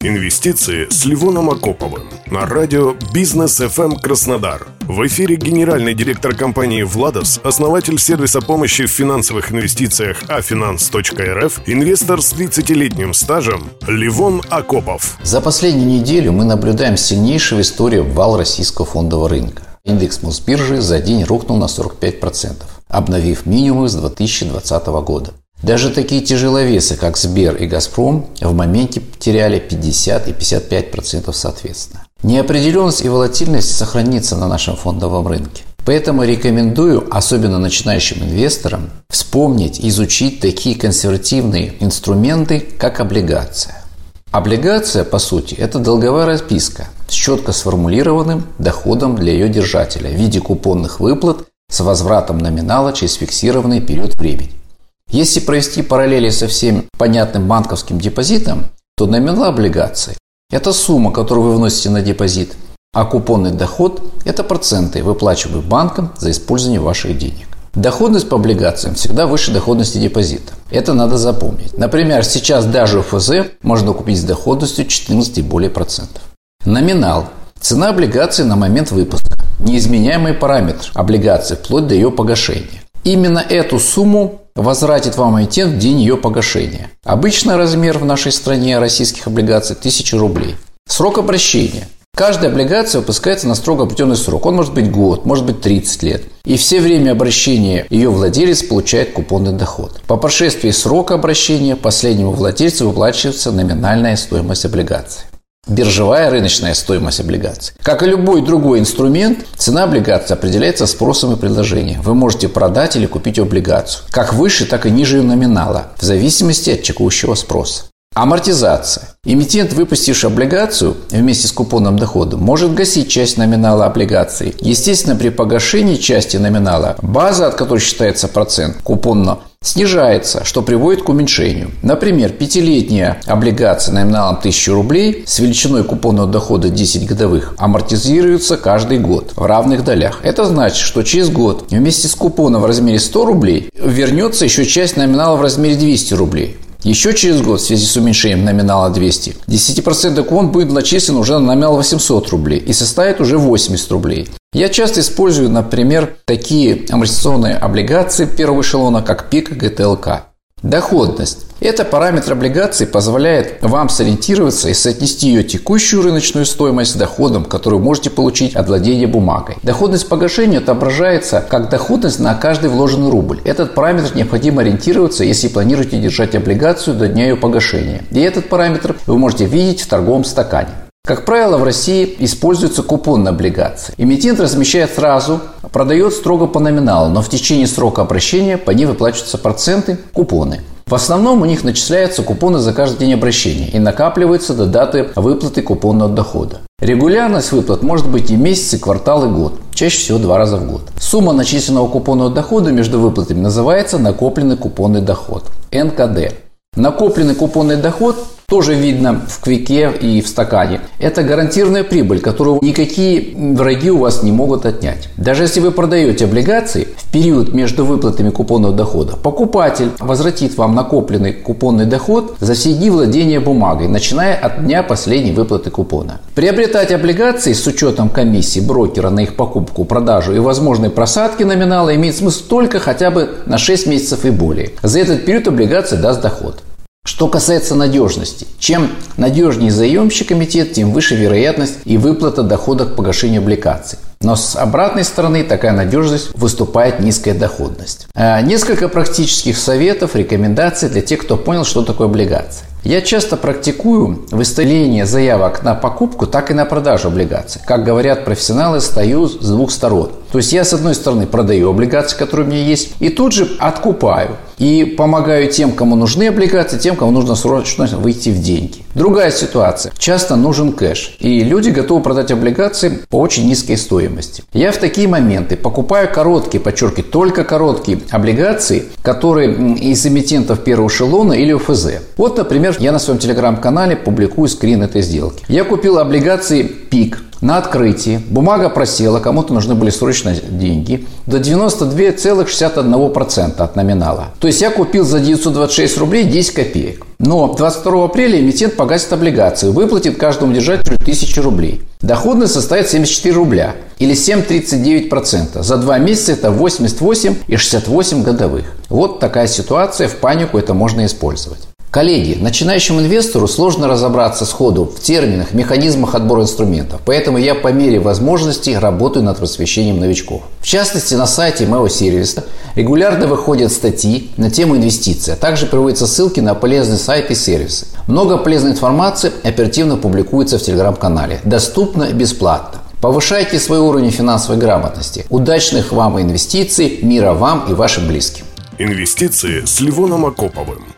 Инвестиции с Ливоном Акоповым на радио «Бизнес FM Краснодар». В эфире генеральный директор компании «Владос», основатель сервиса помощи в финансовых инвестициях афинанс.рф, инвестор с 30-летним стажем Ливон Акопов. За последнюю неделю мы наблюдаем сильнейший в истории вал российского фондового рынка. Индекс Мосбиржи за день рухнул на 45%, обновив минимум с 2020 года. Даже такие тяжеловесы, как Сбер и Газпром, в моменте потеряли 50 и 55% соответственно. Неопределенность и волатильность сохранится на нашем фондовом рынке. Поэтому рекомендую, особенно начинающим инвесторам, вспомнить, изучить такие консервативные инструменты, как облигация. Облигация, по сути, это долговая расписка с четко сформулированным доходом для ее держателя в виде купонных выплат с возвратом номинала через фиксированный период времени. Если провести параллели со всем понятным банковским депозитом, то номинал облигации – это сумма, которую вы вносите на депозит, а купонный доход – это проценты, выплачиваемые банком за использование ваших денег. Доходность по облигациям всегда выше доходности депозита. Это надо запомнить. Например, сейчас даже ФЗ можно купить с доходностью 14 и более процентов. Номинал – цена облигации на момент выпуска. Неизменяемый параметр облигации вплоть до ее погашения. Именно эту сумму возвратит вам эмитент в день ее погашения. Обычный размер в нашей стране российских облигаций – 1000 рублей. Срок обращения. Каждая облигация выпускается на строго определенный срок. Он может быть год, может быть 30 лет. И все время обращения ее владелец получает купонный доход. По прошествии срока обращения последнему владельцу выплачивается номинальная стоимость облигации биржевая рыночная стоимость облигаций. Как и любой другой инструмент, цена облигации определяется спросом и предложением. Вы можете продать или купить облигацию, как выше, так и ниже номинала, в зависимости от текущего спроса. Амортизация. Эмитент, выпустивший облигацию вместе с купонным доходом, может гасить часть номинала облигации. Естественно, при погашении части номинала база, от которой считается процент купонно снижается, что приводит к уменьшению. Например, пятилетняя облигация номиналом 1000 рублей с величиной купонного дохода 10 годовых амортизируется каждый год в равных долях. Это значит, что через год вместе с купоном в размере 100 рублей вернется еще часть номинала в размере 200 рублей. Еще через год в связи с уменьшением номинала 200, 10% купон будет начислен уже на номинал 800 рублей и составит уже 80 рублей. Я часто использую, например, такие амортизационные облигации первого эшелона, как ПИК ГТЛК. Доходность. Это параметр облигации позволяет вам сориентироваться и соотнести ее текущую рыночную стоимость с доходом, который можете получить от владения бумагой. Доходность погашения отображается как доходность на каждый вложенный рубль. Этот параметр необходимо ориентироваться, если планируете держать облигацию до дня ее погашения. И этот параметр вы можете видеть в торговом стакане. Как правило, в России используются купонные облигации. Эмитент размещает сразу, продает строго по номиналу, но в течение срока обращения по ней выплачиваются проценты, купоны. В основном у них начисляются купоны за каждый день обращения и накапливаются до даты выплаты купонного дохода. Регулярность выплат может быть и месяц, и квартал, и год. Чаще всего два раза в год. Сумма начисленного купонного дохода между выплатами называется накопленный купонный доход – НКД. Накопленный купонный доход тоже видно в квике и в стакане. Это гарантированная прибыль, которую никакие враги у вас не могут отнять. Даже если вы продаете облигации в период между выплатами купонного дохода, покупатель возвратит вам накопленный купонный доход за все дни владения бумагой, начиная от дня последней выплаты купона. Приобретать облигации с учетом комиссии брокера на их покупку, продажу и возможной просадки номинала имеет смысл только хотя бы на 6 месяцев и более. За этот период облигация даст доход. Что касается надежности, чем надежнее заемщик комитет, тем выше вероятность и выплата дохода к погашению облигаций. Но с обратной стороны такая надежность выступает низкая доходность. А, несколько практических советов, рекомендаций для тех, кто понял, что такое облигации. Я часто практикую выставление заявок на покупку, так и на продажу облигаций. Как говорят профессионалы, стою с двух сторон. То есть я с одной стороны продаю облигации, которые у меня есть, и тут же откупаю. И помогаю тем, кому нужны облигации, тем, кому нужно срочно выйти в деньги. Другая ситуация. Часто нужен кэш. И люди готовы продать облигации по очень низкой стоимости. Я в такие моменты покупаю короткие, подчеркиваю, только короткие облигации, которые из эмитентов первого эшелона или ОФЗ. Вот, например, я на своем телеграм-канале публикую скрин этой сделки. Я купил облигации ПИК На открытии бумага просела, кому-то нужны были срочно деньги, до 92,61% от номинала. То есть я купил за 926 рублей 10 копеек. Но 22 апреля эмитент погасит облигацию, выплатит каждому держателю 1000 рублей. Доходность составит 74 рубля или 7,39%. За два месяца это 88,68 годовых. Вот такая ситуация, в панику это можно использовать. Коллеги, начинающему инвестору сложно разобраться сходу в терминах, механизмах отбора инструментов, поэтому я по мере возможности работаю над просвещением новичков. В частности, на сайте моего сервиса регулярно выходят статьи на тему инвестиций, а также приводятся ссылки на полезные сайты и сервисы. Много полезной информации оперативно публикуется в телеграм-канале. Доступно бесплатно. Повышайте свой уровень финансовой грамотности. Удачных вам инвестиций, мира вам и вашим близким. Инвестиции с Ливоном Акоповым.